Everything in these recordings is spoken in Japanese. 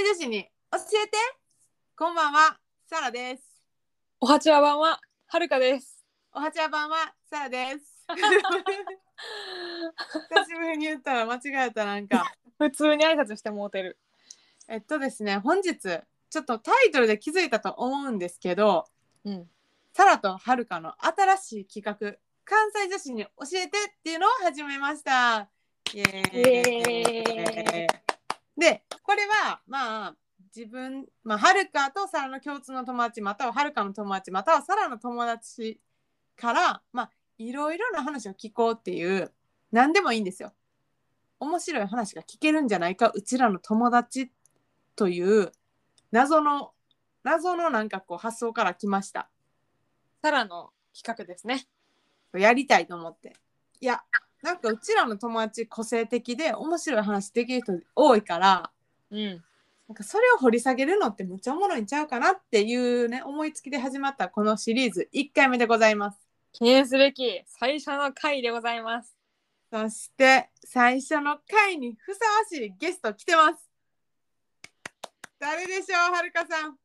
西女子に教えてこんばんは、サラです。おはちわ版ははるかです。おはちゃ版はサラです。久しぶりに言ったら間違えたなんか。普通に挨拶してもうてる。えっとですね、本日ちょっとタイトルで気づいたと思うんですけど、うん。サラとはるかの新しい企画、関西女子に教えてっていうのを始めました。イエーイで、これはまあ自分、まあ、はるかとサラの共通の友達またははるかの友達またはサラの友達からまあいろいろな話を聞こうっていう何でもいいんですよ。面白い話が聞けるんじゃないかうちらの友達という謎の謎のなんかこう発想から来ました。サラの企画ですね。やりたいと思って。いやなんかうちらの友達個性的で面白い話できる人多いからうん。なんかそれを掘り下げるのってむっちゃおもろいんちゃうかなっていうね思いつきで始まったこのシリーズ1回目でございます。記念すべき最初の回でございます。そして最初の回にふさわしいゲスト来てます。誰でしょうはるかさん？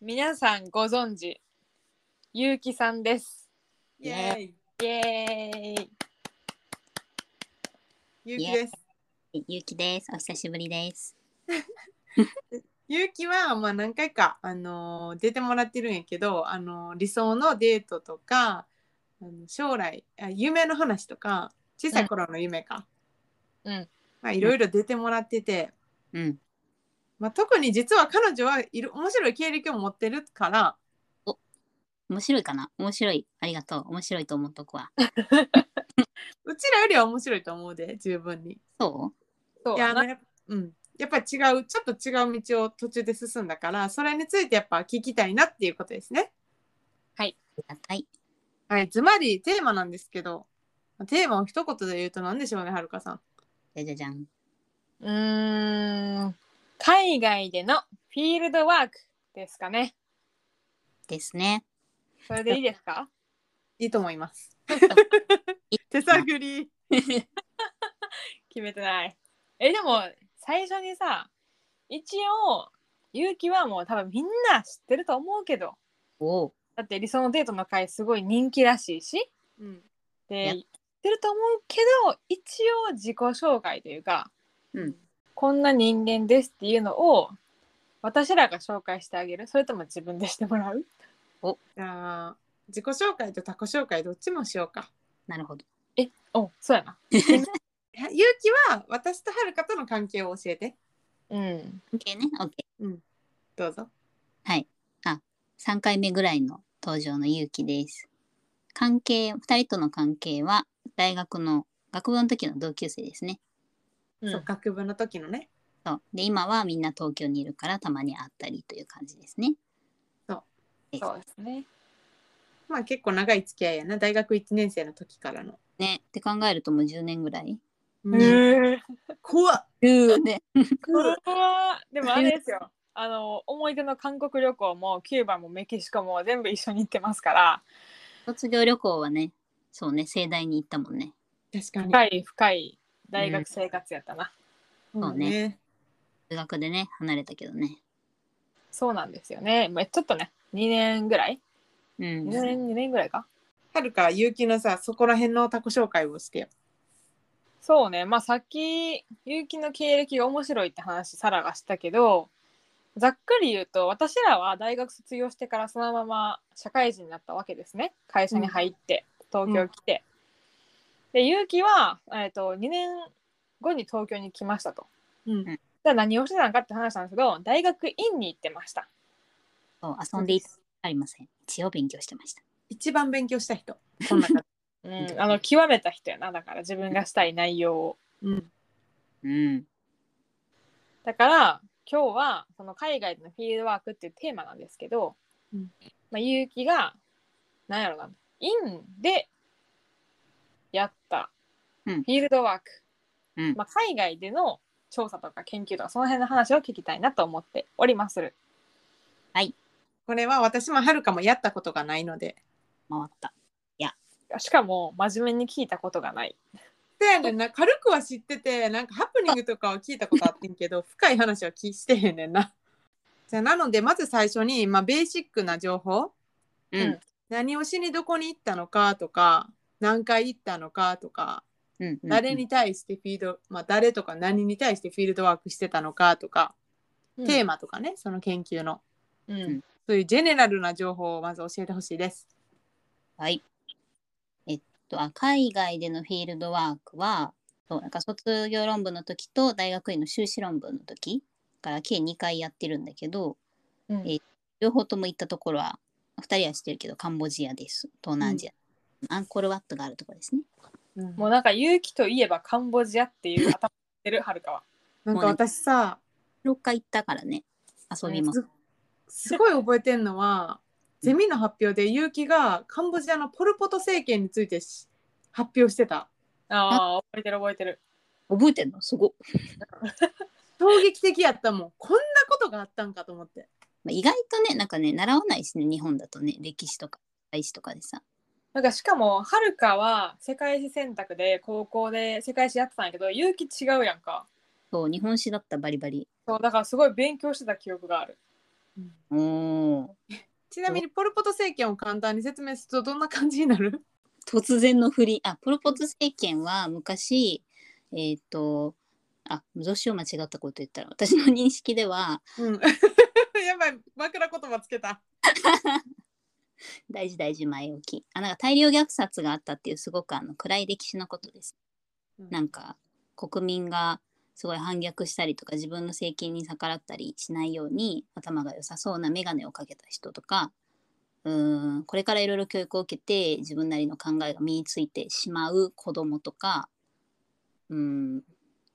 皆さんご存知、ゆうきさんです。イエーイ。イエーイ。ゆうきです。ゆうきです。お久しぶりです。ゆうきはまあ何回か、あのー出てもらってるんやけど、あのー理想のデートとかあの将来あ夢の話とか小さい頃の夢か、うん。まあ、いろいろ出てもらってて、うん。まあ、特に実は彼女はいる面白い経歴を持ってるから面白いかな？面白い。ありがとう。面白いと思っとくわ。うちらよりは面白いと思うで十分に。そそうないやねうん、やっぱり違うちょっと違う道を途中で進んだからそれについてやっぱ聞きたいなっていうことですね。うありがたい。はい、つまりテーマなんですけどテーマを一言で言うと何でしょうねはるかさん。じゃじゃじゃん。うーん。海外でのフィールドワークですかね。ですね。それでいいですか？いいと思います。い 手探り。決めてない。え、でも、最初にさ、一応、ゆうきはもう多分みんな知ってると思うけど、おう。だって理想のデートの回すごい人気らしいし、うん、で、や知ってると思うけど、一応自己紹介というか、うん。こんな人間ですっていうのを、私らが紹介してあげるそれとも自分でしてもらうじゃあ自己紹介と他己紹介どっちもしようか。なるほど。お、そうやな。ゆ うきは私とはるかとの関係を教えて。うん。OK ね。OK。どうぞ。はい。あ、3回目ぐらいの登場のゆうきです。関係、2人との関係は、大学の学部の時の同級生ですね。うんそう学部の時のね。そう。で、今はみんな東京にいるから、たまに会ったりという感じですね。そう。そうですね。まあ結構長い付き合いやな大学1年生の時からの。ね。って考えるともう10年ぐらい。うんへ怖っうね。これはでもあれですよあの思い出の韓国旅行もキューバもメキシコも全部一緒に行ってますから卒業旅行はね、そうね、盛大に行ったもんね。確かに。深い深い大学生活やったな、そうね。数学でね、離れたけどね。そうなんですよねまあちょっとね2年ぐらい？うん2。年2年ぐらいか？はるかゆうきのさそこら辺の他己紹介をしてよ。そうね。まあさっき結城の経歴が面白いって話サラがしたけどざっくり言うと私らは大学卒業してからそのまま社会人になったわけですね。会社に入って、東京来て、で結城は、えー、と2年後に東京に来ましたと。うん。じゃあ何をしてたのかって話なんですけど大学院に行ってました。そう遊んでいたありません。一応勉強してました。一番勉強した人。この中で。うん、あの極めた人やなだから自分がしたい内容をうん。うん。だから今日はその海外でのフィールドワークっていうテーマなんですけど、うんまあ、結城がなんやろな院でやったフうんィールドワーク、うんまあ、海外での調査とか研究とかその辺の話を聞きたいなと思っておりまする。これは私もはるかもやったことがないので。回った。しかも真面目に聞いたことがない。っそうやねんな。軽くは知っててなんかハプニングとかは聞いたことあってんけど 深い話は聞してへんねんな。じゃあなのでまず最初に、まあ、ベーシックな情報。うん。うん。何をしにどこに行ったのかとか何回行ったのかとかうんうん誰に対してフィード、まあ、誰とか何に対してフィールドワークしてたのかとか、テーマとかねその研究の。うん。そういうジェネラルな情報をまず教えてほしいです。はい。えっとあ、海外でのフィールドワークは、そうなんか卒業論文の時と大学院の修士論文の時から計2回やってるんだけど、うんえ両方とも行ったところは、2人は知ってるけど、カンボジアです。東南アジア。アンコールワットがあるところですね。うんもうなんか勇気といえばカンボジアっていう頭してるはるかは。なんか私さ6回行ったからね、遊びも。すすごい覚えてんのはゼミの発表で結城がカンボジアのポル・ポト政権についてし発表してたああ覚えてる覚えてる。覚えてんの？すごっ。衝撃的やったもんこんなことがあったんかと思ってまあ、意外とね、なんかね、習わないしね、日本だとね、歴史とか、歴史とかでさ。なんかしかもはるかは世界史選択で高校で世界史やってたんやけど勇気違うやんか。そう、日本史だったバリバリ。そうだからすごい勉強してた記憶がある。おお。ちなみにポル・ポト政権を簡単に説明するとどんな感じになる？突然の振り。あ、ポル・ポト政権は昔、えっ、と、あ、どうしよう間違ったこと言ったら、私の認識では、うん やばい枕言葉つけた 大事大事前置き。あ、なんか大量虐殺があったっていうすごくあの暗い歴史のことです。なんか国民がすごい反逆したりとか自分の政権に逆らったりしないように頭が良さそうな眼鏡をかけた人とかうーんこれからいろいろ教育を受けて自分なりの考えが身についてしまう子供とかうーん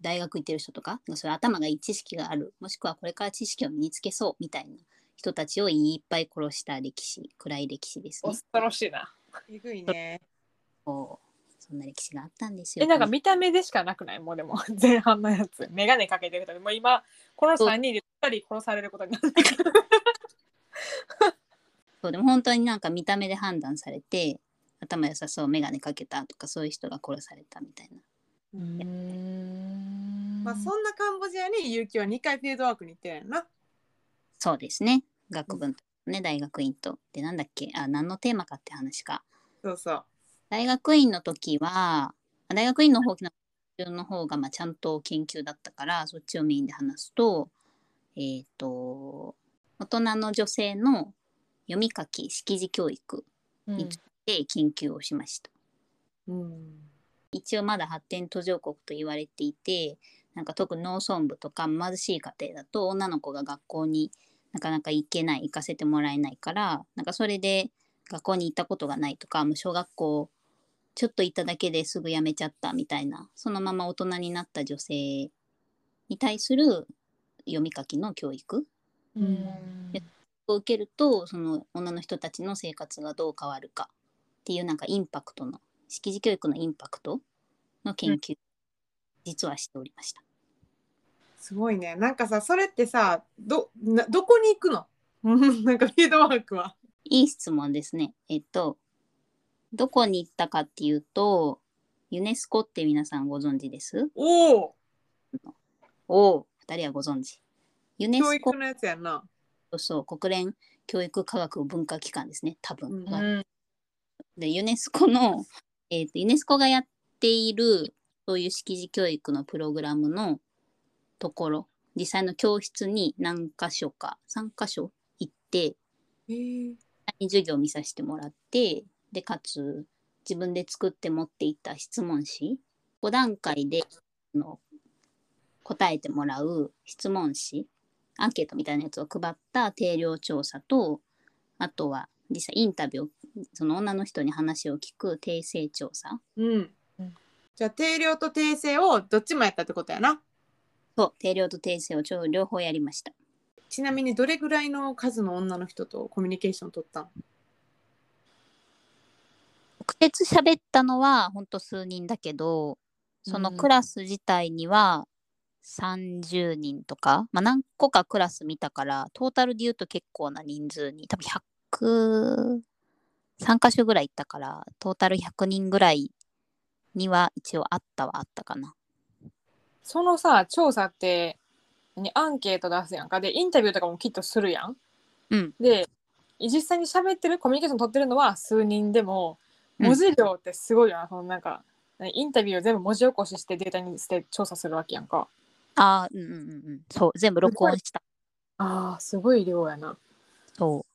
大学行ってる人とかそれ頭がいい知識があるもしくはこれから知識を身につけそうみたいな人たちをいっぱい殺した歴史暗い歴史ですね。恐ろしいな。えぐいねそうそんな歴史があったんですよ。えなんか見た目でしかなくない？もうでも 前半のやつ。眼鏡かけてる人でもう今この3人で2人殺されることになってる。そう。でも本当になんか見た目で判断されて頭良さそう眼鏡かけたとかそういう人が殺されたみたいな。まあそんなカンボジアに結城は2回フィールドワークに行ってるんやな。そうですね。学部のね大学院と。でなんだっけ？あ何のテーマかって話か。そうそう大学院の時は大学院の方の方がまあちゃんと研究だったからそっちをメインで話すとえっ、と大人の女性の読み書き識字教育うん。で研究をしました。うん。一応まだ発展途上国と言われていてなんか特に農村部とか貧しい家庭だと女の子が学校になかなか行けない行かせてもらえないからなんかそれで学校に行ったことがないとかもう小学校ちょっと行っただけですぐ辞めちゃったみたいな。そのまま大人になった女性に対する読み書きの教育。うん。を受けるとその女の人たちの生活がどう変わるか。っていうなんかインパクトの識字教育のインパクトの研究、実はしておりました。すごいね。なんかさそれってさどなどこに行くの？う んなんかフィールドワークは。いい質問ですね。えっとどこに行ったかっていうとユネスコって皆さんご存知です？おおおお2人はご存知。ユネスコ教育のやつやんな。そう国連教育科学文化機関ですね多分。うんうん。でユネスコの、えーとユネスコがやっているそういう識字教育のプログラムのところ実際の教室に何箇所か3箇所行って授業を見させてもらってでかつ自分で作って持っていった質問紙。5段階であの答えてもらう質問紙。アンケートみたいなやつを配った定量調査とあとは実際インタビューをその女の人に話を聞く訂正調査。うん。うんじゃあ定量と訂正をどっちもやったってことやな。と定量と訂正をちょうど両方やりました。ちなみにどれぐらいの数の女の人とコミュニケーション取ったん？直接喋ったのはほんと数人だけどそのクラス自体には30人とか、まあ、何個かクラス見たからトータルで言うと結構な人数に多分103箇所ぐらい行ったからトータル100人ぐらいには一応あったはあったかな。そのさ調査って何アンケート出すやんかでインタビューとかもきっとするやん。うんで実際に喋ってるコミュニケーション取ってるのは数人でもうん文字量ってすごいよな、そのなんか何インタビューを全部文字起こししてデータにして調査するわけやんか。ああ、うんうんうんうん。そう、全部録音した。あーすごい量やな。そ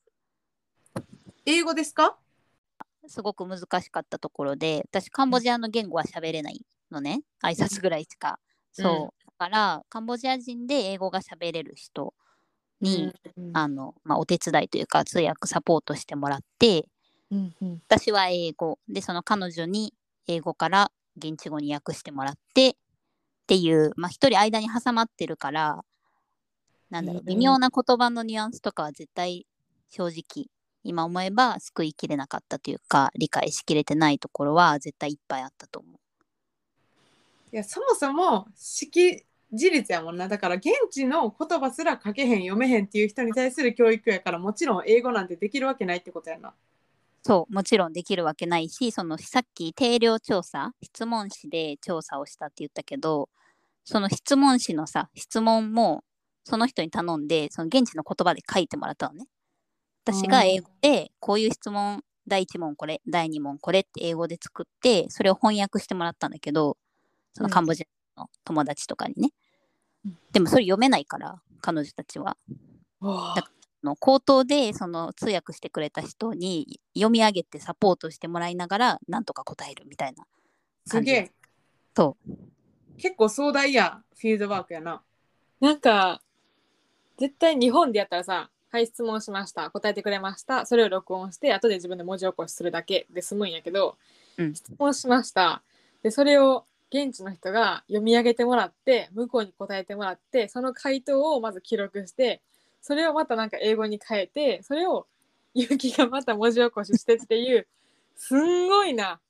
英語ですか？う。すごく難しかったところで、私、カンボジアの言語は喋れないのね。挨拶ぐらいしか。そう。だから、カンボジア人で英語が喋れる人に、うんあの、まあ、お手伝いというか、通訳サポートしてもらって、うんうん私は英語でその彼女に英語から現地語に訳してもらってっていうまあ一人間に挟まってるからなんだろううん微妙な言葉のニュアンスとかは絶対正直今思えば救いきれなかったというか理解しきれてないところは絶対いっぱいあったと思う。いやそもそも識字率やもんなだから現地の言葉すら書けへん読めへんっていう人に対する教育やからもちろん英語なんてできるわけないってことやな。そうもちろんできるわけないしそのさっき定量調査質問紙で調査をしたって言ったけどその質問紙のさ質問もその人に頼んでその現地の言葉で書いてもらったのね。私が英語でこういう質問第1問これ第2問これって英語で作ってそれを翻訳してもらったんだけどそのカンボジアの友達とかにね、うん。でもそれ読めないから彼女たちは。だあの口頭でその通訳してくれた人に読み上げてサポートしてもらいながらなんとか答えるみたいなすげえ。そう。結構壮大やフィールドワークやな。なんか絶対日本でやったらさ「はい質問しました。答えてくれました」それを録音して後で自分で文字起こしするだけで済むんやけど、うん。質問しました。でそれを現地の人が読み上げてもらって向こうに答えてもらってその回答をまず記録してそれをまたなんか英語に変えてそれをゆうきがまた文字起こししてっていうすんごいな。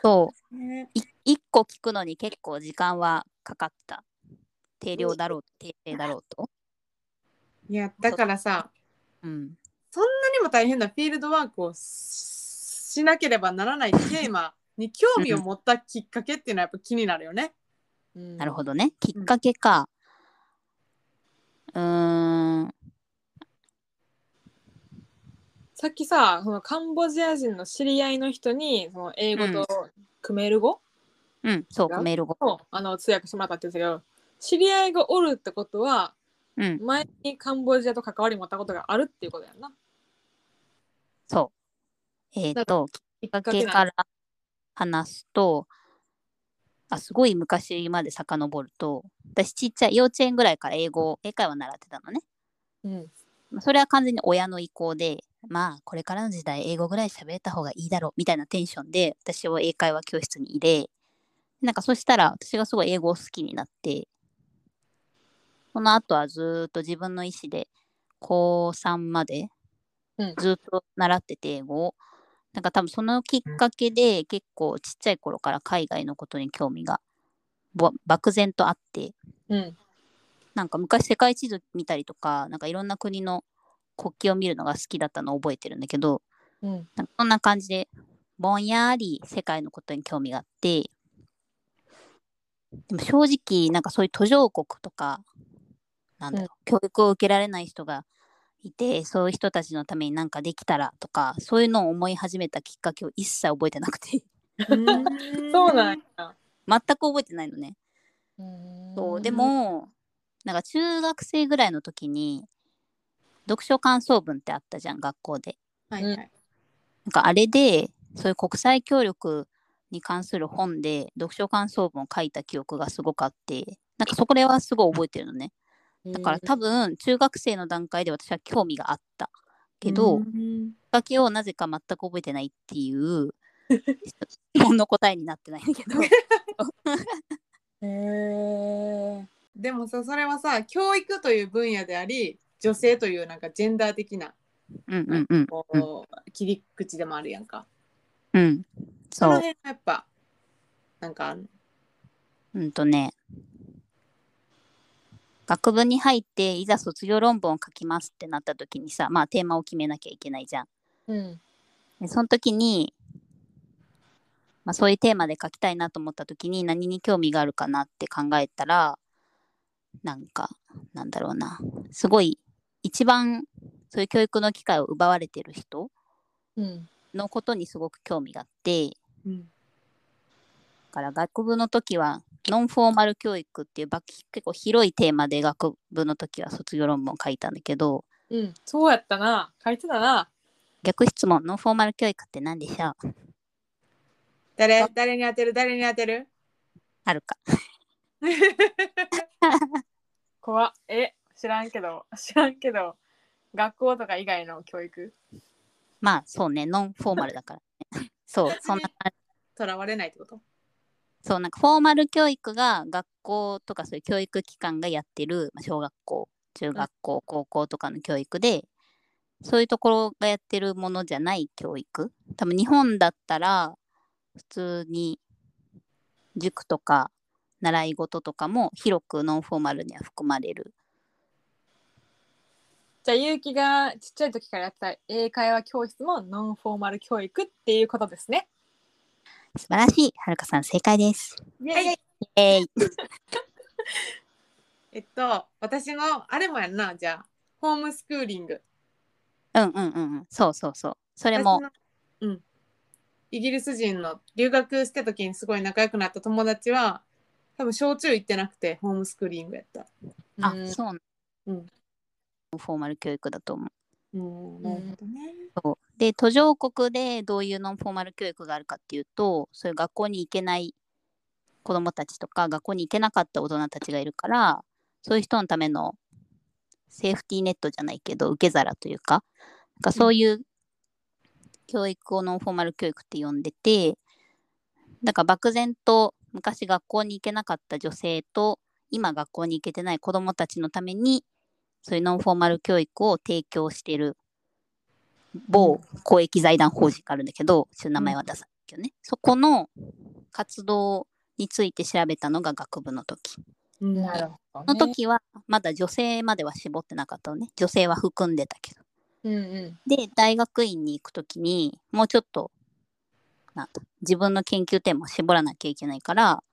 そう。ね。い一個聞くのに結構時間はかかった。定量だろう定例だろうと。いやだからさうん。そんなにも大変なフィールドワークをししなければならないテーマに興味を持ったきっかけっていうのはやっぱ気になるよね。なるほどね。きっかけか。うーんさっきさそのカンボジア人の知り合いの人にその英語とクメール語？うんそうが？メール語。をあの通訳してもらったって言ってたけど知り合いがおるってことはうん。前にカンボジアと関わり持ったことがあるっていうことやんな。そう。えっ、だときっかけから話すとあすごい昔まで遡ると私ちっちゃい幼稚園ぐらいから英語英会話習ってたのね。うん。まあそれは完全に親の意向でまあこれからの時代英語ぐらい喋れた方がいいだろうみたいなテンションで私を英会話教室に入れなんかそしたら私がすごい英語を好きになってその後はずーっと自分の意思で高3までうん。ずっと習ってて英語を。なんか多分そのきっかけで結構ちっちゃい頃から海外のことに興味がぼ漠然とあって。うん。なんか昔世界地図見たりとか、なんかいろんな国の国旗を見るのが好きだったのを覚えてるんだけど、うん。なんかそんな感じで、ぼんやり世界のことに興味があって、でも正直、なんかそういう途上国とか、なんだろう、教育を受けられない人がいて、そういう人たちのためになんかできたらとか、そういうのを思い始めたきっかけを一切覚えてなくて、そうなんや。全く覚えてないのね。そうでもなんか中学生ぐらいの時に読書感想文ってあったじゃん学校で。はいはい。なんかあれでそういう国際協力に関する本で読書感想文を書いた記憶がすごくあってなんかそこではすごい覚えてるのね。だから多分中学生の段階で私は興味があったけど、きっうんかけをなぜか全く覚えてないっていう質問の答えになってないんだけど。へえ。でもさそれはさ教育という分野であり女性というなんかジェンダー的なうんうんうんこう切り口でもあるやんか。うん。そう。その辺はやっぱなんかあんうんとね、学部に入っていざ卒業論文を書きますってなった時にさ、まあテーマを決めなきゃいけないじゃん。うん。でその時に、まあ、そういうテーマで書きたいなと思った時に何に興味があるかなって考えたらなんかなんだろうなすごい一番そういう教育の機会を奪われてる人うん。のことにすごく興味があってうん。だから学部の時はノンフォーマル教育っていうば結構広いテーマで学部の時は卒業論文を書いたんだけどうん。そうやったな。書いてたな。逆質問ノンフォーマル教育って何でしょう？誰？誰に当てる？誰に当てる？あるか。怖っ。え知らんけど知らんけど学校とか以外の教育？まあそうね。ノンフォーマルだからね。そうそんな。感じとらわれないってこと？そうなんかフォーマル教育が学校とかそういう教育機関がやってる、まあ、小学校中学校高校とかの教育でそういうところがやってるものじゃない教育。多分日本だったら普通に塾とか習い事とかも広くノンフォーマルには含まれるじゃあ結城がちっちゃい時からやってた英会話教室もノンフォーマル教育っていうことですね。素晴らしい。はるかさん正解です。イエイ。はい。えーいえっと私のあれもやんなじゃあホームスクーリング。うんうんうんうん。そうそうそう。それも。私のうん。イギリス人の留学した時にすごい仲良くなった友達は多分小中行ってなくてホームスクーリングやった。あうん。そうなんうんフォーマル教育だと思う。うんなるほどね。そう。で途上国でどういうノンフォーマル教育があるかっていうとそういう学校に行けない子どもたちとか学校に行けなかった大人たちがいるからそういう人のためのセーフティーネットじゃないけど受け皿というかなんかそういう教育をノンフォーマル教育って呼んでてだから漠然と昔学校に行けなかった女性と今学校に行けてない子どもたちのためにそういうノンフォーマル教育を提供してる某公益財団法人があるんだけど、ちょっと名前は出さないけどね、そこの活動について調べたのが学部の時。うんなるほのど、ね。時はまだ女性までは絞ってなかったのね。女性は含んでたけど。うんうん。で、大学院に行く時にもうちょっと、なんだ、自分の研究テーマを絞らなきゃいけないから、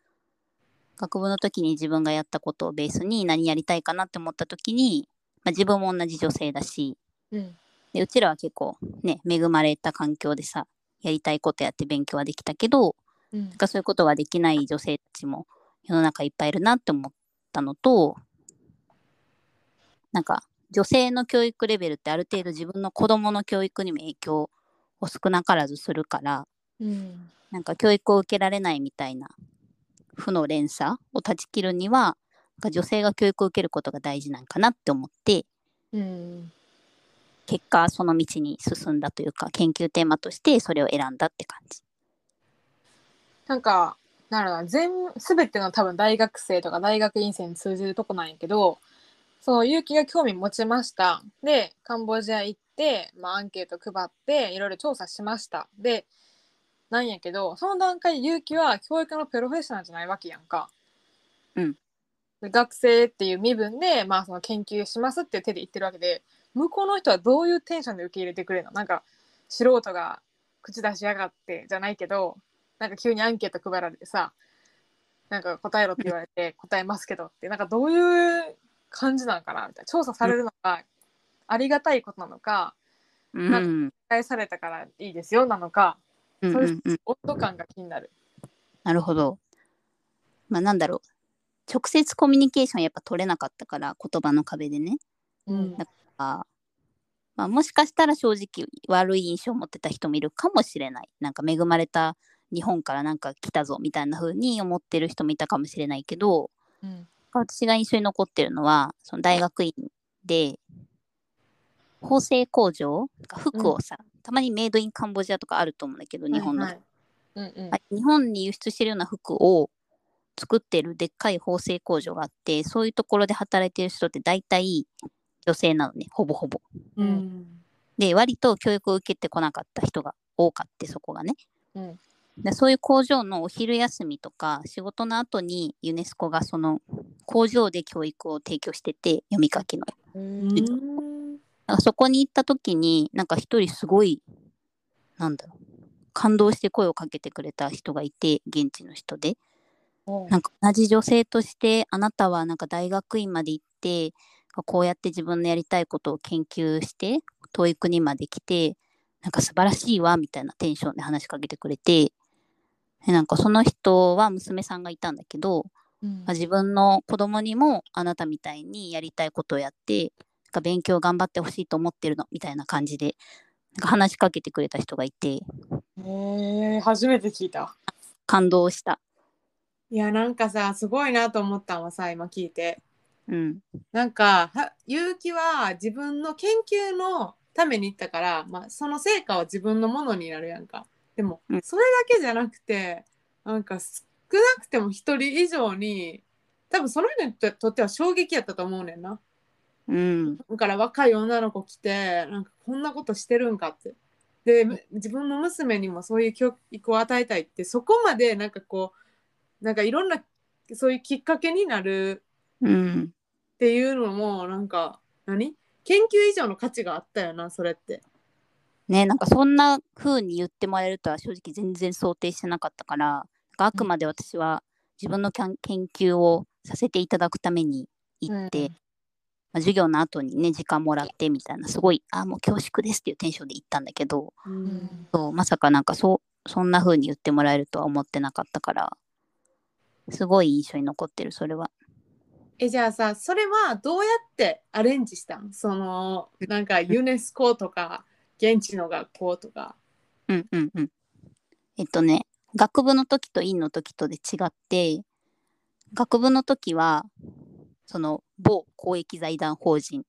学部の時に自分がやったことをベースに何やりたいかなって思った時に、まあ、自分も同じ女性だし、うん。でうちらは結構ね恵まれた環境でさやりたいことやって勉強はできたけどうん。なんかそういうことができない女性たちも世の中いっぱいいるなって思ったのとなんか女性の教育レベルってある程度自分の子供の教育にも影響を少なからずするからうん。なんか教育を受けられないみたいな負の連鎖を断ち切るにはなんか女性が教育を受けることが大事なんかなって思ってうん結果その道に進んだというか研究テーマとしてそれを選んだって感じ。なんかなるほど全全ての多分大学生とか大学院生に通じるとこなんやけどその結城が興味持ちましたでカンボジア行って、まあ、アンケート配っていろいろ調査しましたでなんやけどその段階で結城は教育のプロフェッショナルじゃないわけやんか。うんで学生っていう身分で、まあ、その研究しますっていう手で言ってるわけで向こうの人はどういうテンションで受け入れてくれるの？なんか素人が口出しやがってじゃないけどなんか急にアンケート配られてさなんか答えろって言われて答えますけどってなんかどういう感じなのかな？みたいな。調査されるのがありがたいことなのかうん。なうん返されたからいいですよなのかうんそういううん温度感が気になる。なるほど。まあなんだろう直接コミュニケーションやっぱ取れなかったから言葉の壁でね。うん。あまあ、もしかしたら正直悪い印象を持ってた人もいるかもしれない。なんか恵まれた日本からなんか来たぞみたいな風に思ってる人もいたかもしれないけどうん。私が印象に残ってるのはその大学院で縫製工場服をさ、たまにメイドインカンボジアとかあると思うんだけど日本の、はいはい。うんうん。あ日本に輸出してるような服を作ってるでっかい縫製工場があってそういうところで働いてる人って大体女性なのねほぼほぼ。うんで割と教育を受けてこなかった人が多かってそこがね。うんでそういう工場のお昼休みとか仕事の後にユネスコがその工場で教育を提供してて読み書きの。うんそこに行った時になんか一人すごいなんだろう感動して声をかけてくれた人がいて現地の人でおなんか同じ女性としてあなたはなんか大学院まで行ってこうやって自分のやりたいことを研究して遠い国まで来てなんか素晴らしいわみたいなテンションで話しかけてくれてでなんかその人は娘さんがいたんだけど、うんまあ自分の子供にもあなたみたいにやりたいことをやってなんか勉強頑張ってほしいと思ってるのみたいな感じでなんか話しかけてくれた人がいてへえ初めて聞いた。感動した。いやなんかさすごいなと思ったんはさ今聞いて。うん、なんかは結城は自分の研究のために行ったから、まあ、その成果は自分のものになるやんか。でも、うん。それだけじゃなくてなんか少なくても一人以上に多分その人にとっては衝撃やったと思うねんな。うん、だから若い女の子来てなんかこんなことしてるんかって。でむ自分の娘にもそういう教育を与えたいってそこまでなんかこうなんかいろんなそういうきっかけになるうん、っていうのもなんか何？研究以上の価値があったよなそれって。ねなんかそんな風に言ってもらえるとは正直全然想定してなかったからあくまで私は自分の研究をさせていただくために行って、うん。まあ、授業の後にね時間もらってみたいなすごいあもう恐縮ですっていうテンションで行ったんだけどうん。そうまさかなんかそうそんな風に言ってもらえるとは思ってなかったからすごい印象に残ってるそれは。えじゃあさそれはどうやってアレンジしたんそのなんかユネスコとか現地の学校とか。うんうんうん。えっとね、学部の時と院の時とで違って、学部の時は、その某公益財団法人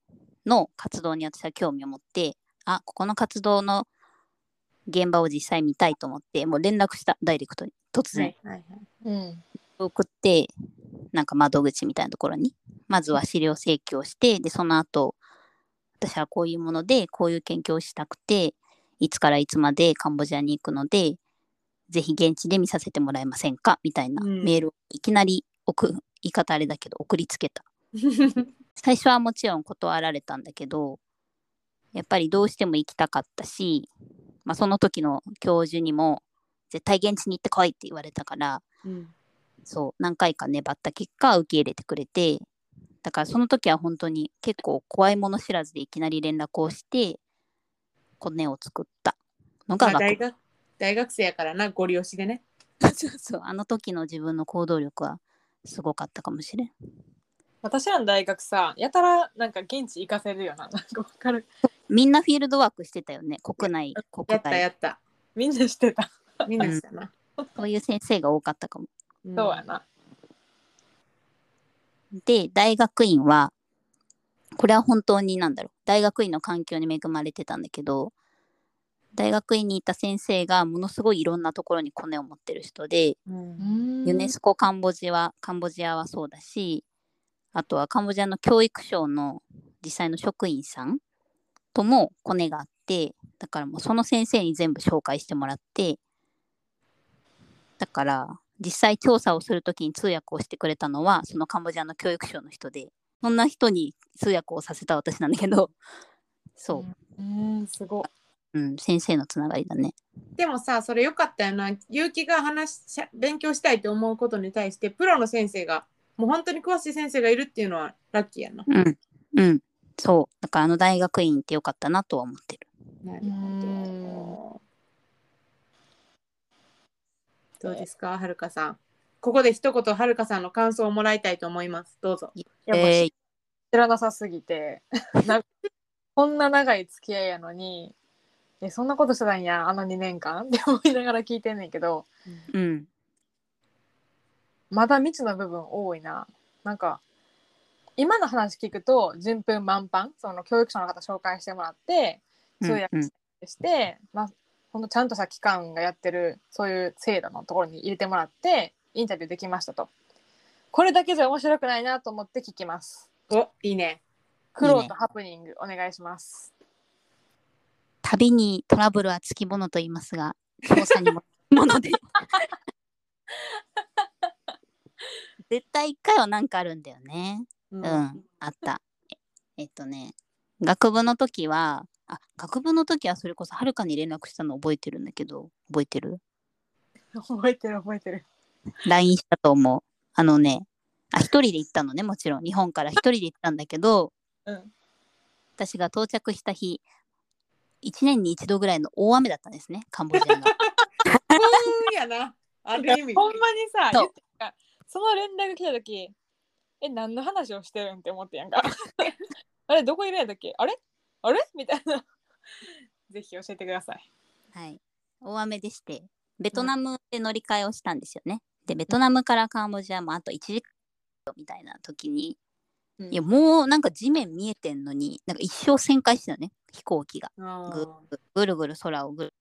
の活動に私は興味を持って、あ、ここの活動の現場を実際見たいと思って、もう連絡した、ダイレクトに、突然。はいはいうん送って、なんか窓口みたいなところに、まずは資料請求をして、で、その後、私はこういうもので、こういう研究をしたくて、いつからいつまでカンボジアに行くので、ぜひ現地で見させてもらえませんか？みたいなうんメールをいきなり送、言い方あれだけど、送りつけた。はい。最初はもちろん断られたんだけど、やっぱりどうしても行きたかったし、まあ、その時の教授にも、絶対現地に行ってこいって言われたから、うんそう、何回か粘った結果、受け入れてくれて、だからその時は本当に結構怖いもの知らずでいきなり連絡をして、骨を作ったのがまあ、大学大学生やからなご利用しでね。そうそう、あの時の自分の行動力はすごかったかもしれん。私らの大学さやたらなんか現地行かせるよななんかわかる？みんなフィールドワークしてたよね、国内、国やったや外。った。みんなしてたみんなしたな。そういう先生が多かったかも。ん。そうやな。で、大学院は、これは本当になんだろう、大学院の環境に恵まれてたんだけど、大学院にいた先生がものすごいいろんなところにコネを持ってる人で、うん。ユネスコカンボジアカンボジアはそうだし、あとはカンボジアの教育省の実際の職員さんともコネがあって、だからもうその先生に全部紹介してもらって、だから実際調査をするときに通訳をしてくれたのは、そのカンボジアの教育省の人で、そんな人に通訳をさせた私なんだけど、そう、うんすごいうん、先生のつながりだね。でもさそれよかったよな結城が話し勉強したいと思うことに対してプロの先生がもう本当に詳しい先生がいるっていうのはラッキーやな。うん、うん、そう。だからあの大学院ってよかったなとは思ってる。なるほど。どうですか？はるかさん。ここで一言はるかさんの感想をもらいたいと思います。どうぞ。えー。知らなさすぎて。なこんな長い付き合いやのにえそんなことしてたんやあの2年間？って思いながら聞いてんねんけど。うん、まだ未知の部分多いな。なんか今の話聞くと順風満帆？その教育者の方紹介してもらって通訳うん。して、まあほんとちゃんとした機関がやってるそういう制度のところに入れてもらってインタビューできましたとこれだけじゃ面白くないなと思って聞きますおいいね。苦労とハプニングお願いします旅にトラブルはつきものと言いますが、調査にももので。絶対一回はなんかあるんだよね。ううん、あった。ええっとね、学部の時は、あ学部の時はそれこそはるかに連絡したの覚えてるんだけど覚えてる？覚えてる覚えてる ?LINE したと思う。あのねあ一人で行ったのねもちろん日本から一人で行ったんだけどうん私が到着した日1年に一度ぐらいの大雨だったんですねカンボジアが。やな。ある意味。ほんまにさそその連絡来た時え何の話をしてるんって思ってやんか あれどこいるんやったっけ？あれ？あれ？みたいな。ぜひ教えてください。はい、大雨でしてベトナムで乗り換えをしたんですよね。でベトナムからカンボジアもあと1時間みたいな時に、いやもうなんか地面見えてんのになんか一生旋回してたね。飛行機が。あぐー。ぐるぐる空をぐる。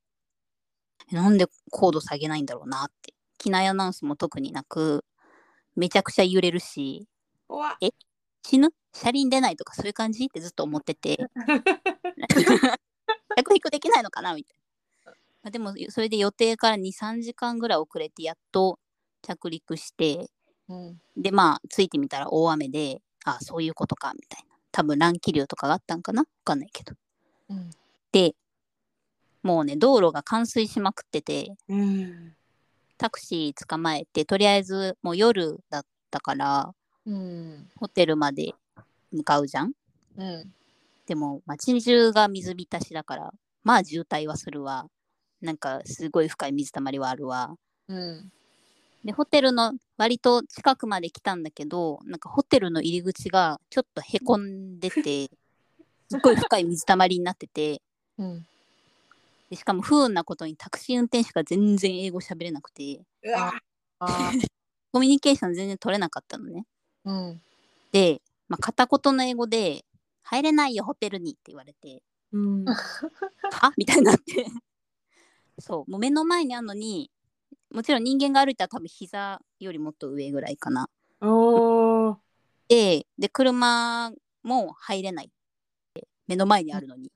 なんで高度下げないんだろうなって。機内アナウンスも特になくめちゃくちゃ揺れるし。怖っ。死ぬ？車輪出ないとかそういう感じ？ってずっと思ってて。着陸できないのかな？みたいな。まあでもそれで予定から23時間ぐらい遅れてやっと着陸してうん。でまあ着いてみたら大雨であそういうことかみたいな。多分乱気流とかがあったんかな？わかんないけど。うん。でもうね道路が冠水しまくっててうん。タクシー捕まえてとりあえずもう夜だったからうん。ホテルまで向かうじゃん？うん。でも街中が水浸しだからまあ渋滞はするわ。なんかすごい深い水たまりはあるわ。うん。でホテルの割と近くまで来たんだけどなんかホテルの入り口がちょっとへこんでて すっごい深い水たまりになってて。うん。でしかも不運なことにタクシー運転手が全然英語喋れなくて。コミュニケーション全然取れなかったのね。うん。で、まあ、片言の英語で「入れないよホテルに」って言われて。うん。「は みたいになって。そう。もう目の前にあるのにもちろん人間が歩いたら多分膝よりもっと上ぐらいかな。おー。でで車も入れない目の前にあるのに。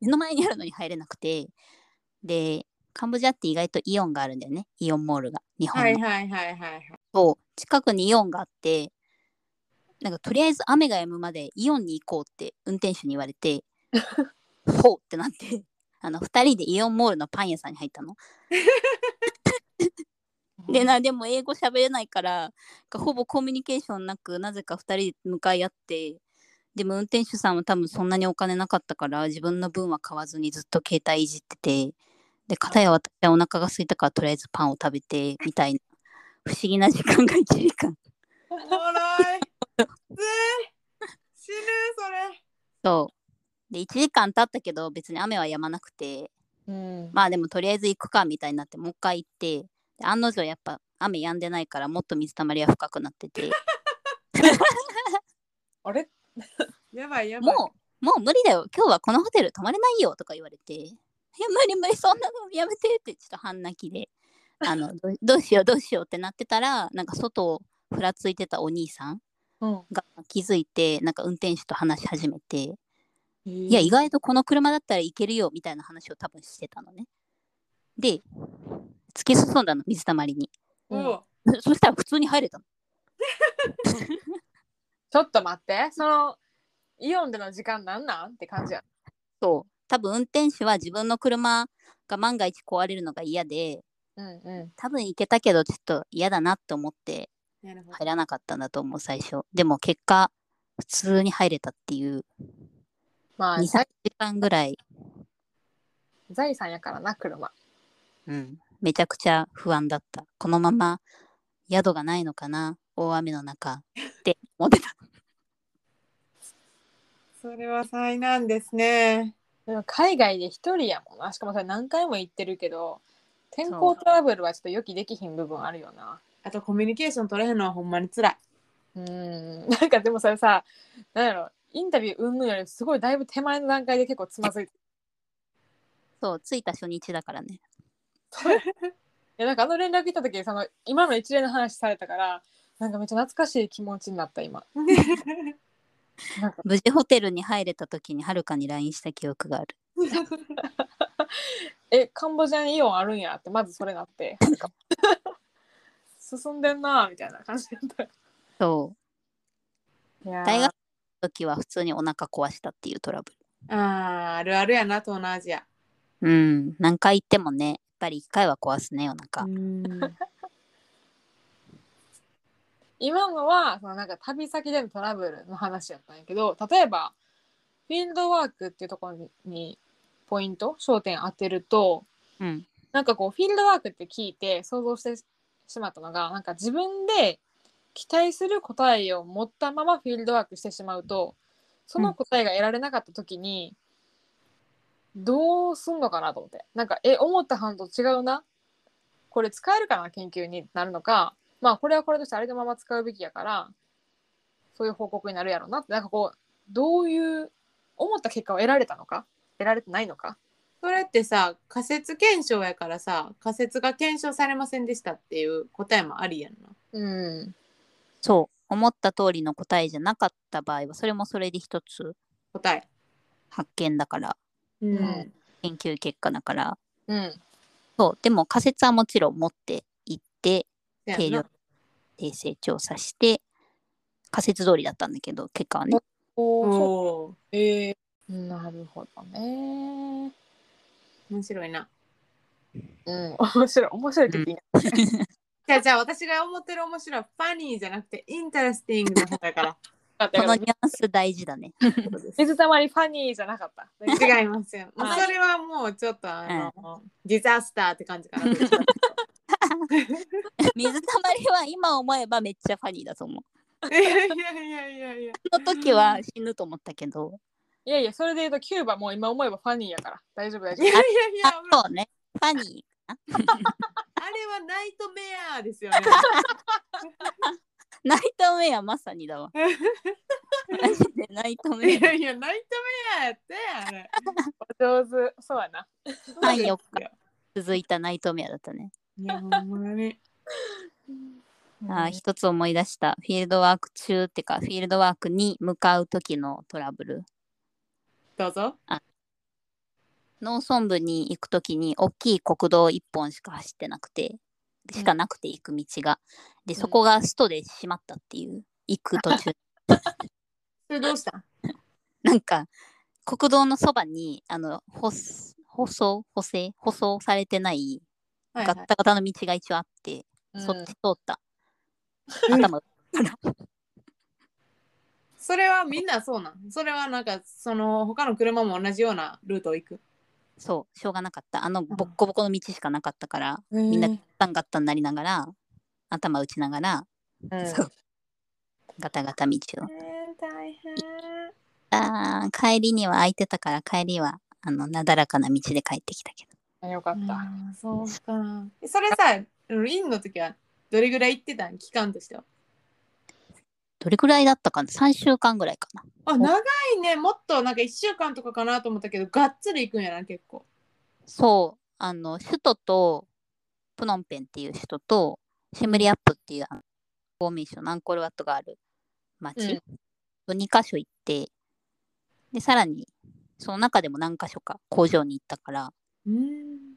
目の前にあるのに入れなくて。でカンボジアって意外とイオンがあるんだよね。イオンモールが。日本の、はいはいはいはい。そう。近くにイオンがあってなんかとりあえず雨が止むまでイオンに行こうって運転手に言われて ほうってなってあの2人でイオンモールのパン屋さんに入ったの。でなでも英語喋れないからほぼコミュニケーションなくなぜか2人で向かい合ってでも運転手さんは多分そんなにお金なかったから自分の分は買わずにずっと携帯いじっててで片や私はお腹が空いたからとりあえずパンを食べてみたいな不思議な時間が1時間おもろい。死ぬそれ。そう。で1時間経ったけど別に雨は止まなくて。うん。まあでもとりあえず行くかみたいになってもう一回行って。で案の定やっぱ雨止んでないからもっと水たまりは深くなってて。あれ？やばいやばい。もうもう無理だよ。今日はこのホテル泊まれないよとか言われて。いや無理無理そんなのやめてってちょっと半泣きで。あのどどうしようどうしようってなってたらなんか外をふらついてたお兄さんが気づいてなんか運転手と話し始めていいや意外とこの車だったらいけるよみたいな話を多分してたのね。で突き進んだの水たまりに。おう。そそしたら普通に入れたの。ちょっと待って。そのイオンでの時間なんなんって感じや。そう。多分運転手は自分の車が万が一壊れるのが嫌でうんう多分行けたけどちょっと嫌だなって思って入らなかったんだと思う最初。でも結果普通に入れたっていう。まあ23時間ぐらい、財産やからな車。うん、めちゃくちゃ不安だった。このまま宿がないのかな大雨の中。って思ってた。それは災難ですね。でも海外で一人やもんな。しかもそれ何回も行ってるけど天候トラブルはちょっと予期できひん部分あるよなあとコミュニケーション取れへんのはほんまにつらい。うん。なんかでもそれさなんやろインタビュー云々よりすごいだいぶ手前の段階で結構つまずい。てそう着いた初日だからね。いやなんかあの連絡来た時その今の一連の話されたからなんかめっちゃ懐かしい気持ちになった今。なんか。無事ホテルに入れた時にはるかに LINE した記憶がある。えカンボジアにイオンあるんやってまずそれなって進んでんなみたいな感じだったそういやー大学の時は普通にお腹壊したっていうトラブルあーあるあるやな東南アジアうん。何回行ってもね、やっぱり一回は壊すね、お腹。うん今のはそのなんか旅先でのトラブルの話やったんやけど例えばフィールドワークっていうところににポイント焦点当てるとうん。なんかこうフィールドワークって聞いて想像してしまったのがなんか自分で期待する答えを持ったままフィールドワークしてしまうとその答えが得られなかった時に、どうすんのかなと思って。なんかえ思った反と違うな？これ使えるかな？研究になるのか。まあこれはこれとしてあれのまま使うべきやからそういう報告になるやろうなって。なんかこうどういう思った結果を得られたのか？得られてないのか？それってさ仮説検証やからさ仮説が検証されませんでしたっていう答えもありやんなうんそう。思った通りの答えじゃなかった場合は、それもそれで一つ答え発見だから、うんん研究結果だから。うんそう。でも仮説はもちろん持っていって、定量な訂正調査して、仮説通りだったんだけど、結果はね。おおーえー、なるほどね。面白いなうん、面白い、面白いって言ってい。じゃあじゃあ私が思ってる面白いファニーじゃなくてインタレスティングの方だから このニュアンス大事だね。水たまりファニーじゃなかった？違いますよ。も うはいそれはもうちょっとあの、ディザスターって感じかな。水たまりは今思えばめっちゃファニーだと思う。いやいやいやいやいや。その時は死ぬと思ったけど、いやいや、それで言うとキューバもう今思えばファニーやから。大丈夫大丈いやいやいやあ、そうね。ファニ あれはナイトメアですよね。ー。ナイトメアまさにだわ。マジでナイトメいやいや、ナイトメアやってあれ。夫。上手。そうやな。ア。3、4日続いたナイトメアだったね。いや、ほんまに。あー一つ思い出した。フィールドワーク中ってか、フィールドワークに向かう時のトラブル。どうぞ。農村部に行く時に大きい国道1本しか走ってなくて、しかなくて行く道が。で、そこがストで閉まったっていう、行く途中。それどうした？なんか、国道のそばに、あの、舗す舗装、舗装されてないはいはいガッタガタの道が一応あって、うんそっち通った。頭、それはみんなそうなん？それはなんかその他の車も同じようなルートを行く？そう、しょうがなかった。あの、ボッコボコの道しかなかったから、みみんなガッタンガッタンなりながら、頭打ちながら、うんそうガタガタ道を。大変。あー帰りには空いてたから、帰りは、あの、なだらかな道で帰ってきたけど。よかった。そうか。それさ、インの時はどれぐらい行ってたん？期間としては。どれくらいだったかな ?3 週間ぐらいかな。あ、長いね。もっとなんか1週間とかかなと思ったけど、がっつり行くんやな、結構。そう、あの、首都と、プノンペンっていう首都と、シムリアップっていうフォーメーション、アンコールワットがある町、と2カ所行って、で、さらに、その中でも何カ所か工場に行ったから、うん。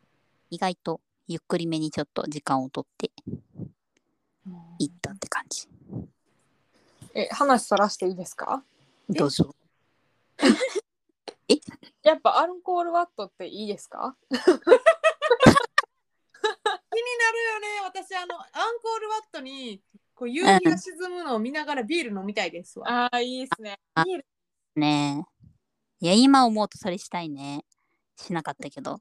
意外とゆっくりめにちょっと時間をとって行ったって感じ。え、話そらしていいですか？どうぞ。やっぱアルコールワットっていいですか？気になるよね。私、あの、アンコールワットにこう夕日が沈むのを見ながらビール飲みたいですわ。ああ、いいっすね。あビールねえ。いや、今思うとそれしたいね。しなかったけど。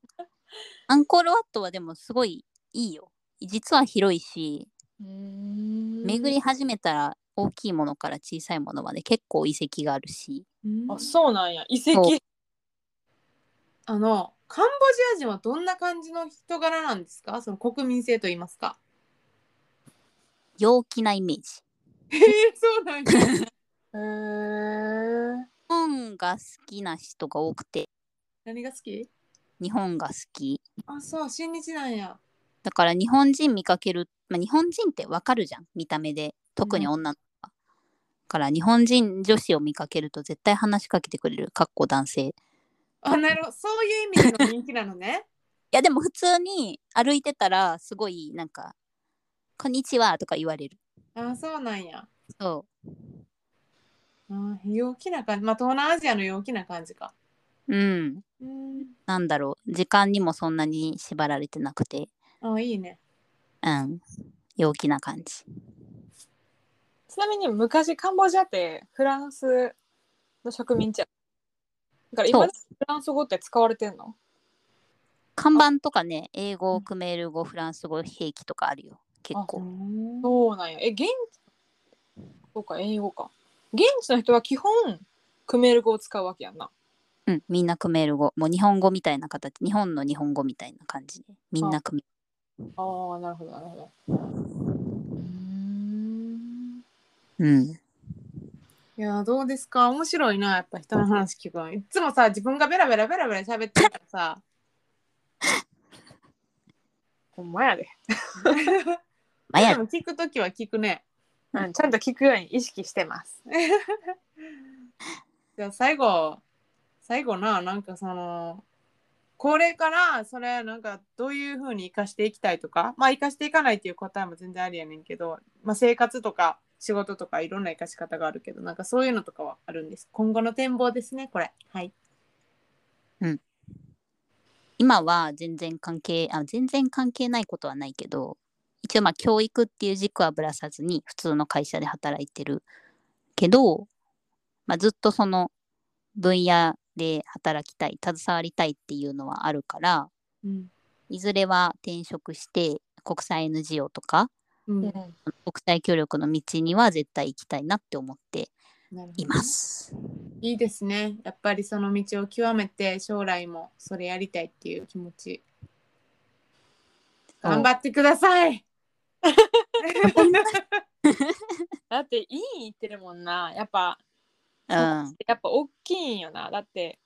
アンコールワットはでもすごいいいよ。実は広いし、巡り始めたら大きいものから小さいものまで結構遺跡があるし。うんあ、そうなんや。遺跡。あの、カンボジア人はどんな感じの人柄なんですか？その国民性と言いますか。陽気なイメージ。えー、そうなんや。へー日本が好きな人が多くて、何が好き？日本が好き。あ、そう、親日なんや。だから日本人見かける、まあ、日本人ってわかるじゃん、見た目で。特に女のから日本人女子を見かけると絶対話しかけてくれる、かっこ男性。いあ、なるほど。そういう意味での人気なのね。やでも普通に歩いてたらすごいなんか、こんにちはとか言われる。あ、そうなんや。そあ陽気な感じ。まあ、東南アジアの陽気な感じか。うん。うんなんだろう。時間にもそんなに縛られてなくて、あいいねうん。陽気な感じ。ちなみに昔カンボジアってフランスの植民地やだから今フランス語って使われてんの？看板とかね、英語、クメール語、フランス語、兵器とかあるよ。結構。そうなんやえ現そうか英語か現地の人は基本クメール語を使うわけやんなうん、みんなクメール語。もう日本語みたいな形。日本の日本語みたいな感じで。みんなクメああなるほどなるほどうん。うん。いやどうですか？面白いなやっぱ人の話聞くの。いつもさ自分がベラベラベラベラ喋ってるからさ。ほんまやで、まあや。でも聞くときは聞くね。うん、ちゃんと聞くように意識してます。じゃあ最後最後ななんかそのこれからそれなんかどういうふうに生かしていきたいとか？まあ生かしていかないっていう答えも全然ありやねんけど、まあ、生活とか仕事とかいろんな生かし方があるけどなんかそういうのとかはあるんです。今後の展望ですねこれ。はい。今は全然関係あ全然関係ないことはないけど一応まあ教育っていう軸はぶらさずに普通の会社で働いてるけど、まあ、ずっとその分野で働きたい携わりたいっていうのはあるからうん。いずれは転職して国際 NGO とかうん。うん国際協力の道には絶対行きたいなって思っています。いいですね。やっぱりその道を極めて将来もそれやりたいっていう気持ち。頑張ってください。だっていい言ってるもんな。やっぱうん、やっぱ大きいんよな。だって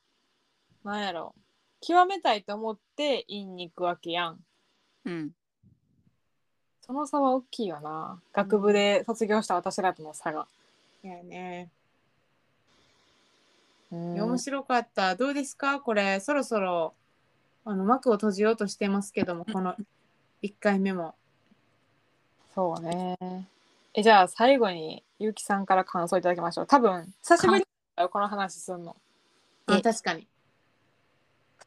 なんやろ。極めたいと思って院に行くわけやん。うん、その差は大きいよな。学部で卒業した私らとの差が、いやね。うん。いや面白かった。どうですか？これ、そろそろあの幕を閉じようとしてますけども、この1回目も。そうね。えじゃあ最後にゆうきさんから感想いただきましょう。多分久しぶりだよこの話すんの。あえ確かに。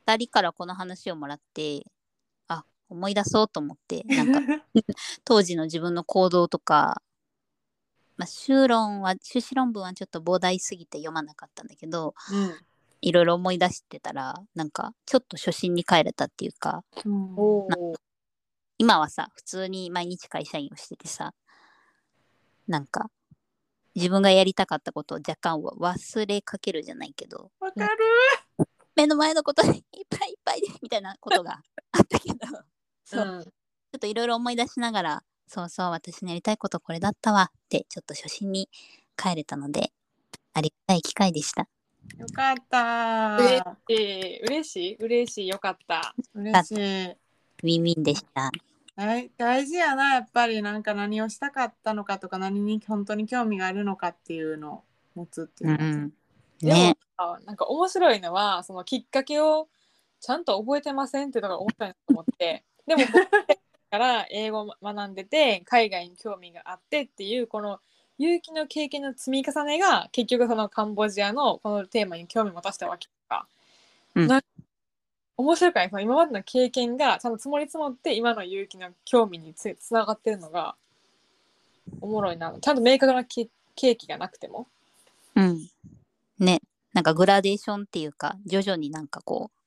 2人からこの話をもらってあ思い出そうと思ってなんか 当時の自分の行動とか、まあ、修論は修士論文はちょっと膨大すぎて読まなかったんだけどいろいろ思い出してたらなんかちょっと初心に帰れたっていうかうん。おお今はさ普通に毎日会社員をしててさなんか自分がやりたかったことを若干忘れかけるじゃないけどわかる。目の前のことにいっぱいいっぱいでみたいなことがあったけどそう、うんちょっといろいろ思い出しながら、そうそう、私のやりたいことこれだったわって、ちょっと初心に帰れたので、ありがたい機会でした。よかった。嬉しい嬉しい？嬉しいよかった嬉しい。ウィンウィンでした。はい、大事やな、やっぱりなんか何をしたかったのかとか、何に本当に興味があるのかっていうのを持つっていううん。でもね。あなんか面白いのはそのきっかけをちゃんと覚えてませんっていうのが面白いなと思ってでもから英語を学んでて海外に興味があってっていうこの有機の経験の積み重ねが結局そのカンボジアのこのテーマに興味を持たせたわけか。うんな面白いその今までの経験がちゃんと積もり積もって今の有機の興味につつながってるのがおもろいなちゃんと明確なけ契機がなくても。うん。ね。なんかグラデーションっていうか、徐々になんかこう、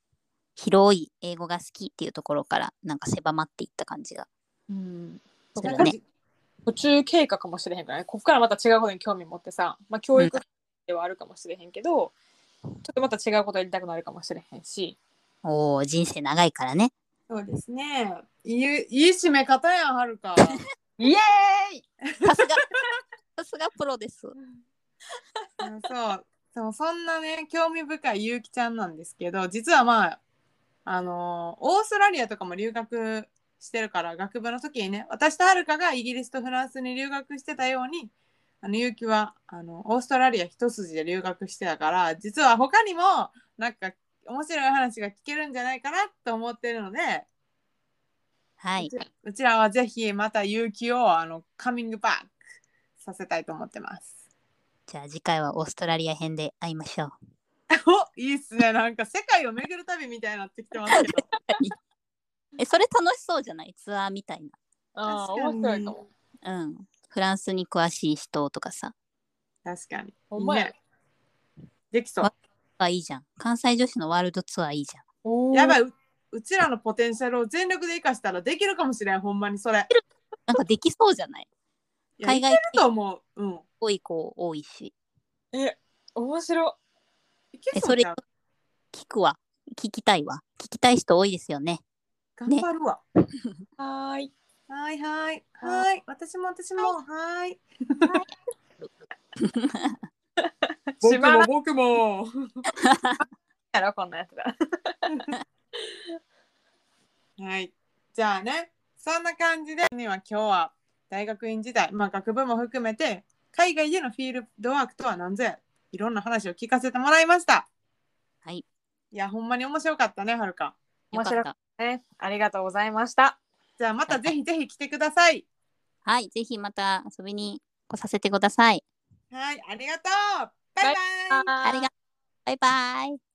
広い英語が好きっていうところから、なんか狭まっていった感じがうんするね。途中経過かもしれへんからねここからまた違うことに興味持ってさ、まあ、教育ではあるかもしれへんけど、ちょっとまた違うことやりたくなるかもしれへんしおお人生長いからね。そうですね。いいいい締め方やん、はるか。イエーイさすが、さすがプロです。うんそうそうそんなね興味深いゆうきちゃんなんですけど実はまああのオーストラリアとかも留学してるから学部の時にね私とはるかがイギリスとフランスに留学してたようにあのゆうきはあのオーストラリア一筋で留学してたから実は他にもなんか面白い話が聞けるんじゃないかなと思ってるので、はい。うちらはぜひまたゆうきをあのカミングバックさせたいと思ってます。じゃあ次回はオーストラリア編で会いましょう。おいいっすね。なんか世界を巡る旅みたいになってきてますけど。えそれ楽しそうじゃない？ツアーみたいああ確かに。面白いかも。な。うん。フランスに詳しい人とかさ。確かに。ほんまや。ね。できそう。わあいいじゃん。関西女子のワールドツアーいいじゃん。やばい。ううちらのポテンシャルを全力で生かしたらできるかもしれん。ほんまにそれ。なんかできそうじゃない？海外と思う。うん。多い子多いし。え面白。いけえ、そうれ聞くわ。聞きたいわ。聞きたい人多いですよね。頑張るわ、はーい。はいはい。はい。私も私も。はい。しまらん僕も。やろこんなやつだ はい。じゃあねそんな感じでには今日は大学院時代まあ学部も含めて海外でのフィールドワークとは何ぞやいろんな話を聞かせてもらいましたはい。いやほんまに面白かったねはるか面白よかった。ねありがとうございましたじゃあまたぜひぜひ来てくださいはい。ぜひまた遊びに来させてください。はいありがとうバイバイありがとう。バイバイ。